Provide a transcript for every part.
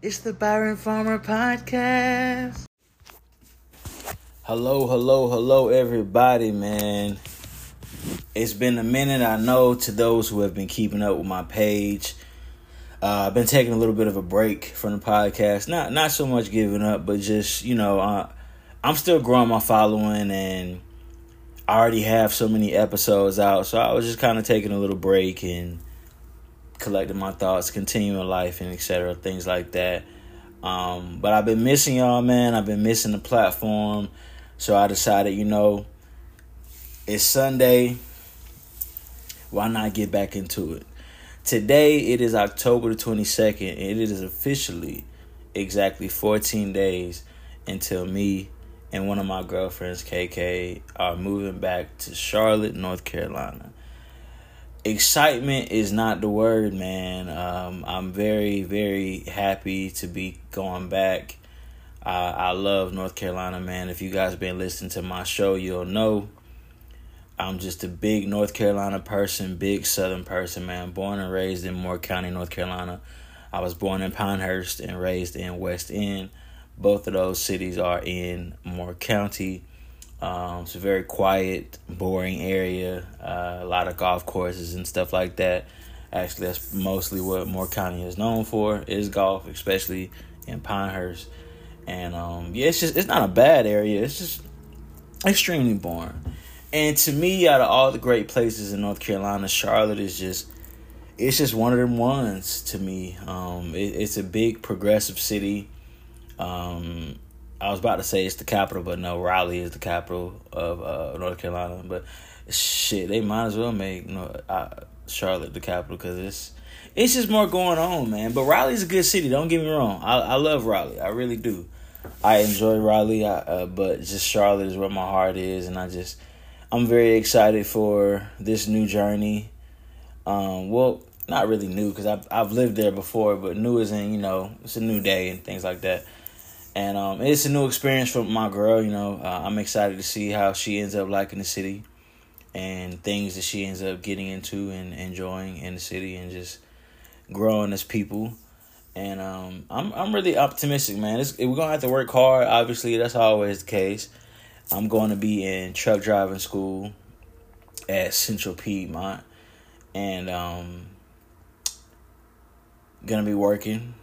It's the Byron Farmer Podcast. Hello, hello, hello, everybody, man. It's been a minute, I know, to those who have been keeping up with my page. Uh, I've been taking a little bit of a break from the podcast. Not not so much giving up, but just you know, uh, I'm still growing my following, and I already have so many episodes out. So I was just kind of taking a little break and collecting my thoughts, continuing life, and etc. Things like that. Um, but I've been missing y'all, man. I've been missing the platform. So I decided, you know, it's Sunday. Why not get back into it? Today it is October the 22nd, and it is officially exactly 14 days until me and one of my girlfriends, KK, are moving back to Charlotte, North Carolina. Excitement is not the word, man. Um, I'm very, very happy to be going back. Uh, I love North Carolina, man. If you guys been listening to my show, you'll know I'm just a big North Carolina person, big Southern person, man. Born and raised in Moore County, North Carolina. I was born in Pinehurst and raised in West End. Both of those cities are in Moore County. Um, it's a very quiet, boring area. Uh, a lot of golf courses and stuff like that. Actually, that's mostly what Moore County is known for is golf, especially in Pinehurst. And um, yeah, it's just it's not a bad area. It's just extremely boring. And to me, out of all the great places in North Carolina, Charlotte is just it's just one of them ones to me. Um, it, it's a big progressive city. Um, I was about to say it's the capital, but no, Raleigh is the capital of uh, North Carolina. But shit, they might as well make you know, uh, Charlotte the capital because it's it's just more going on, man. But Raleigh's a good city. Don't get me wrong. I, I love Raleigh. I really do. I enjoy Raleigh, I, uh, but just Charlotte is where my heart is, and I just I'm very excited for this new journey. Um, well, not really new because I've I've lived there before, but new is in you know it's a new day and things like that. And um, it's a new experience for my girl. You know, uh, I'm excited to see how she ends up liking the city and things that she ends up getting into and enjoying in the city and just growing as people. And um, I'm I'm really optimistic, man. It's, we're gonna have to work hard. Obviously, that's always the case. I'm going to be in truck driving school at Central Piedmont, and um, gonna be working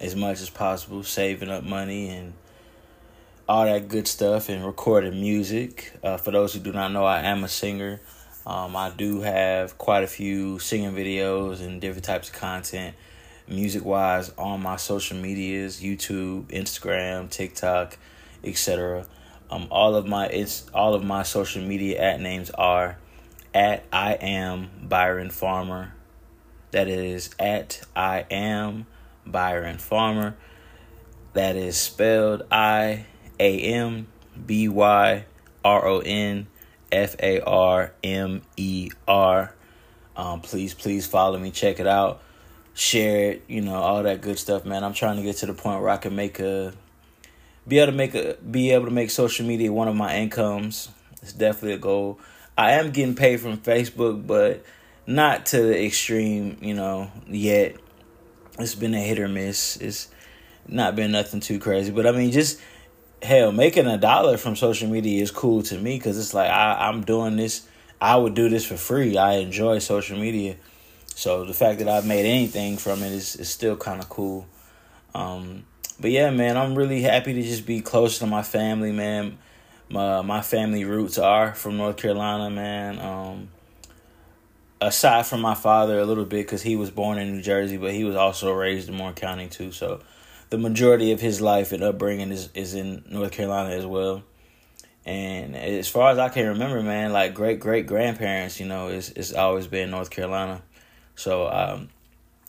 as much as possible, saving up money and all that good stuff, and recording music. Uh, for those who do not know, I am a singer. Um, I do have quite a few singing videos and different types of content, music wise, on my social medias YouTube, Instagram, TikTok, etc. Um, all of my it's all of my social media at names are at I am Byron Farmer. That is at I am Byron Farmer. That is spelled I A M B Y R O N F A R M E R. Um, please, please follow me. Check it out. Share it. You know all that good stuff, man. I'm trying to get to the point where I can make a be able to make a be able to make social media one of my incomes. It's definitely a goal. I am getting paid from Facebook, but not to the extreme, you know, yet. It's been a hit or miss. It's not been nothing too crazy, but I mean, just hell, making a dollar from social media is cool to me because it's like I, I'm doing this. I would do this for free. I enjoy social media, so the fact that I've made anything from it is is still kind of cool. Um, but yeah, man, I'm really happy to just be close to my family, man. My my family roots are from North Carolina, man. Um, aside from my father a little bit because he was born in New Jersey, but he was also raised in Moore County too. So the majority of his life and upbringing is is in North Carolina as well. And as far as I can remember, man, like great great grandparents, you know, it's it's always been North Carolina. So um,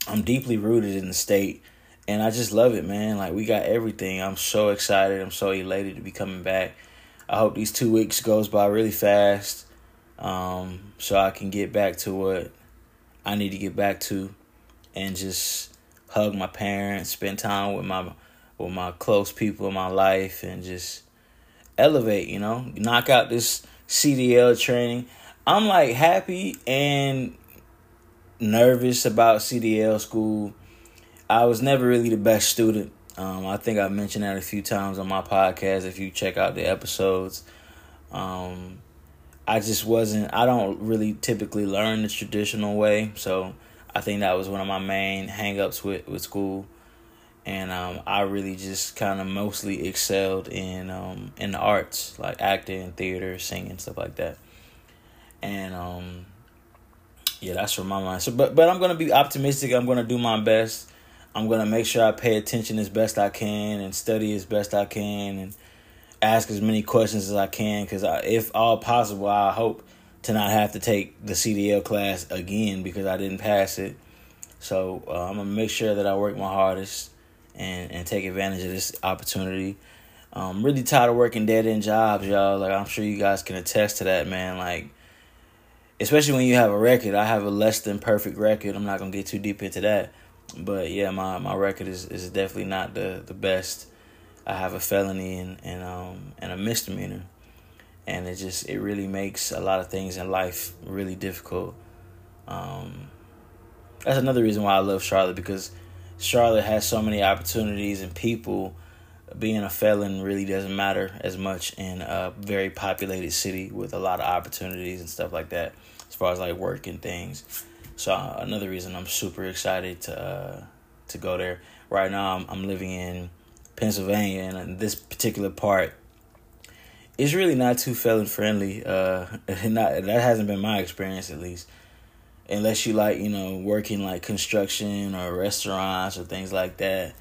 I'm deeply rooted in the state and I just love it, man. Like we got everything. I'm so excited. I'm so elated to be coming back. I hope these two weeks goes by really fast, um, so I can get back to what I need to get back to, and just hug my parents, spend time with my with my close people in my life, and just elevate. You know, knock out this CDL training. I'm like happy and nervous about CDL school I was never really the best student. Um, I think I mentioned that a few times on my podcast. If you check out the episodes, um, I just wasn't. I don't really typically learn the traditional way, so I think that was one of my main hangups with with school, and um, I really just kind of mostly excelled in um, in the arts like acting, theater, singing, stuff like that, and um, yeah, that's from my mind. So, but but I'm gonna be optimistic. I'm gonna do my best. I'm gonna make sure I pay attention as best I can and study as best I can and ask as many questions as I can because if all possible, I hope to not have to take the CDL class again because I didn't pass it. So uh, I'm gonna make sure that I work my hardest and and take advantage of this opportunity. I'm really tired of working dead end jobs, y'all. Like I'm sure you guys can attest to that, man. Like especially when you have a record. I have a less than perfect record. I'm not gonna get too deep into that, but yeah, my my record is is definitely not the the best. I have a felony and and um and a misdemeanor, and it just it really makes a lot of things in life really difficult. Um, that's another reason why I love Charlotte because Charlotte has so many opportunities and people. Being a felon really doesn't matter as much in a very populated city with a lot of opportunities and stuff like that, as far as like work and things. So uh, another reason I'm super excited to uh, to go there. Right now, I'm, I'm living in Pennsylvania, and this particular part is really not too felon friendly. Uh, not that hasn't been my experience at least, unless you like you know working like construction or restaurants or things like that.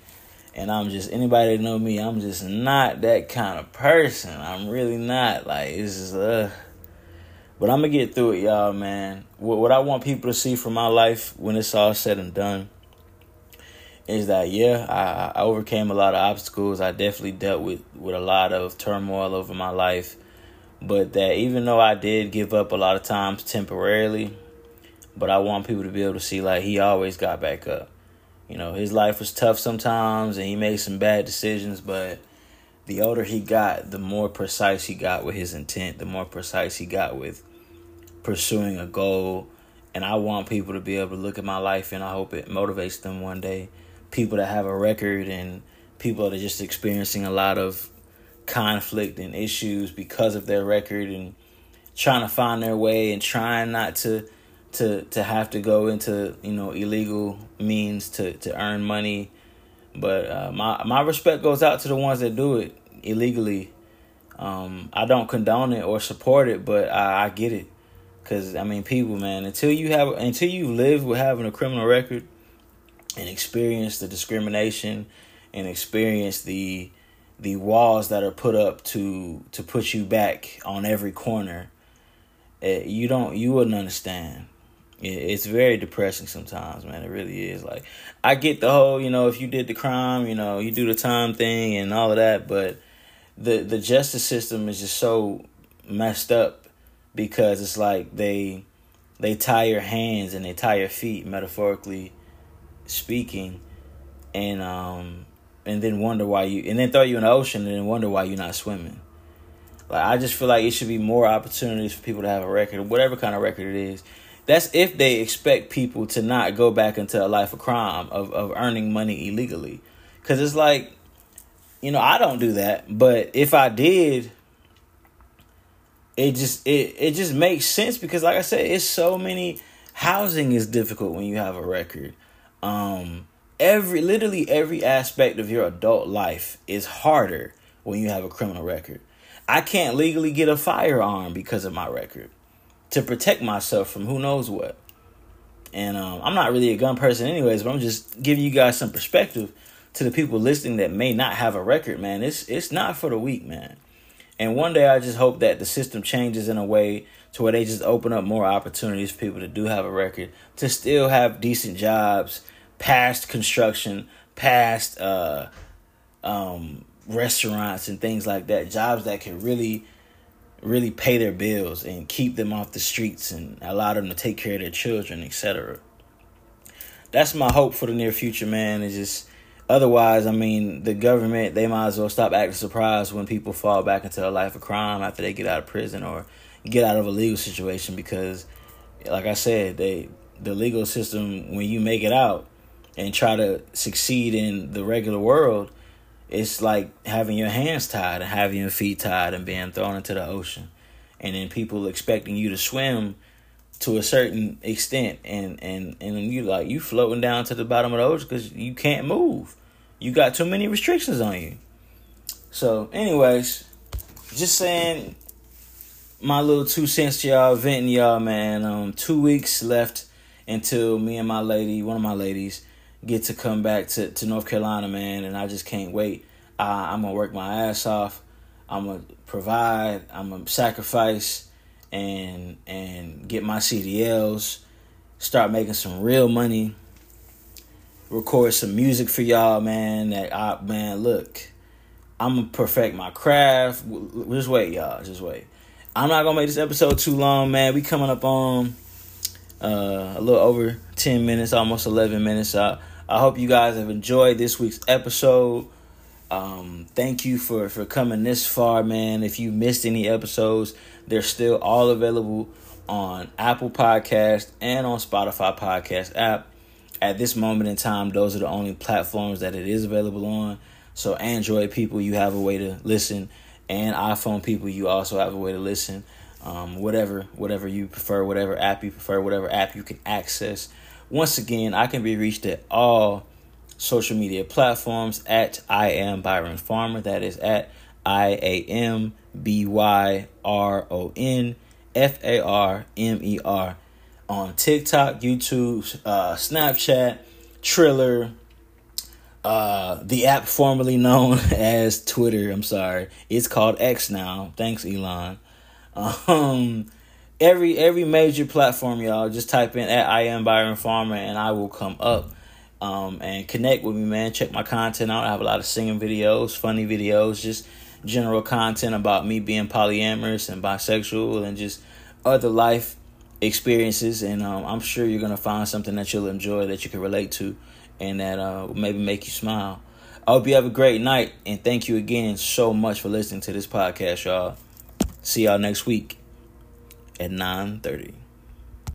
And I'm just anybody that know me, I'm just not that kind of person. I'm really not like it's just uh. But I'm gonna get through it, y'all, man. What what I want people to see from my life when it's all said and done is that yeah, I, I overcame a lot of obstacles. I definitely dealt with with a lot of turmoil over my life, but that even though I did give up a lot of times temporarily, but I want people to be able to see like he always got back up. You know, his life was tough sometimes and he made some bad decisions, but the older he got, the more precise he got with his intent, the more precise he got with pursuing a goal. And I want people to be able to look at my life and I hope it motivates them one day people that have a record and people that are just experiencing a lot of conflict and issues because of their record and trying to find their way and trying not to to to have to go into you know illegal means to to earn money. But uh, my my respect goes out to the ones that do it illegally. Um, I don't condone it or support it but I, I get it. Because I mean people man until you have until you live with having a criminal record and experience the discrimination and experience the the walls that are put up to to put you back on every corner it, eh, you don't you wouldn't understand. It, it's very depressing sometimes man. It really is. Like i get the whole you know if you did the crime you know you do the time thing and all of that but the the justice system is just so messed up because it's like they they tie your hands and they tie your feet metaphorically speaking and um and then wonder why you and then throw you in the ocean and then wonder why you're not swimming. Like I just feel like it should be more opportunities for people to have a record, whatever kind of record it is. That's if they expect people to not go back into a life of crime of, of earning money illegally. Cause it's like, you know, I don't do that. But if I did, it just it, it just makes sense because like I said, it's so many housing is difficult when you have a record um every literally every aspect of your adult life is harder when you have a criminal record. I can't legally get a firearm because of my record to protect myself from who knows what. And um, I'm not really a gun person, anyways, but I'm just giving you guys some perspective to the people listening that may not have a record, man. It's it's not for the weak, man. And one day I just hope that the system changes in a way to where they just open up more opportunities for people to do have a record to still have decent jobs past construction past uh, um, restaurants and things like that jobs that can really really pay their bills and keep them off the streets and allow them to take care of their children etc that's my hope for the near future man. Is just otherwise i mean the government they might as well stop acting surprised when people fall back into a life of crime after they get out of prison or get out of a legal situation because like I said, they the legal system when you make it out, and try to succeed in the regular world, it's like having your hands tied and having your feet tied and being thrown into the ocean. And then people expecting you to swim to a certain extent. And and and you like you floating down to the bottom of the ocean because you can't move. You got too many restrictions on you. So anyways just saying my little two cents to y'all venting y'all man. Um two weeks left until me and my lady one of my ladies get to come back to, to north carolina man. And i just can't wait. Uh, i'm gonna work my ass off. I'm gonna provide. I'm gonna sacrifice and and get my CDLs, start making some real money, record some music for y'all, man. That I man, look, I'm gonna perfect my craft. Just wait, y'all. Just wait. I'm not gonna make this episode too long, man. We coming up on uh, a little over ten minutes, almost eleven minutes. I I hope you guys have enjoyed this week's episode. Um, thank you for for coming this far, man. If you missed any episodes, they're still all available on Apple Podcast and on Spotify Podcast app. At this moment in time, those are the only platforms that it is available on. So Android people, you have a way to listen, and iPhone people, you also have a way to listen. Um, whatever, whatever you prefer, whatever app you prefer, whatever app you can access. Once again, I can be reached at all social media platforms at I am Byron Farmer. That is at I A M B Y R O N F A R M E R on TikTok, YouTube, uh, Snapchat, Triller, uh, the app formerly known as Twitter. I'm sorry, it's called X now. Thanks, Elon. Um, every every major platform, y'all. Just type in at I am Byron Farmer, and I will come up. Um, and connect with me, man. Check my content out. I have a lot of singing videos, funny videos, just general content about me being polyamorous and bisexual and just other life experiences. And um, I'm sure you're going to find something that you'll enjoy, that you can relate to, and that uh, maybe make you smile. I hope you have a great night. And thank you again so much for listening to this podcast, y'all. See y'all next week at 9 30.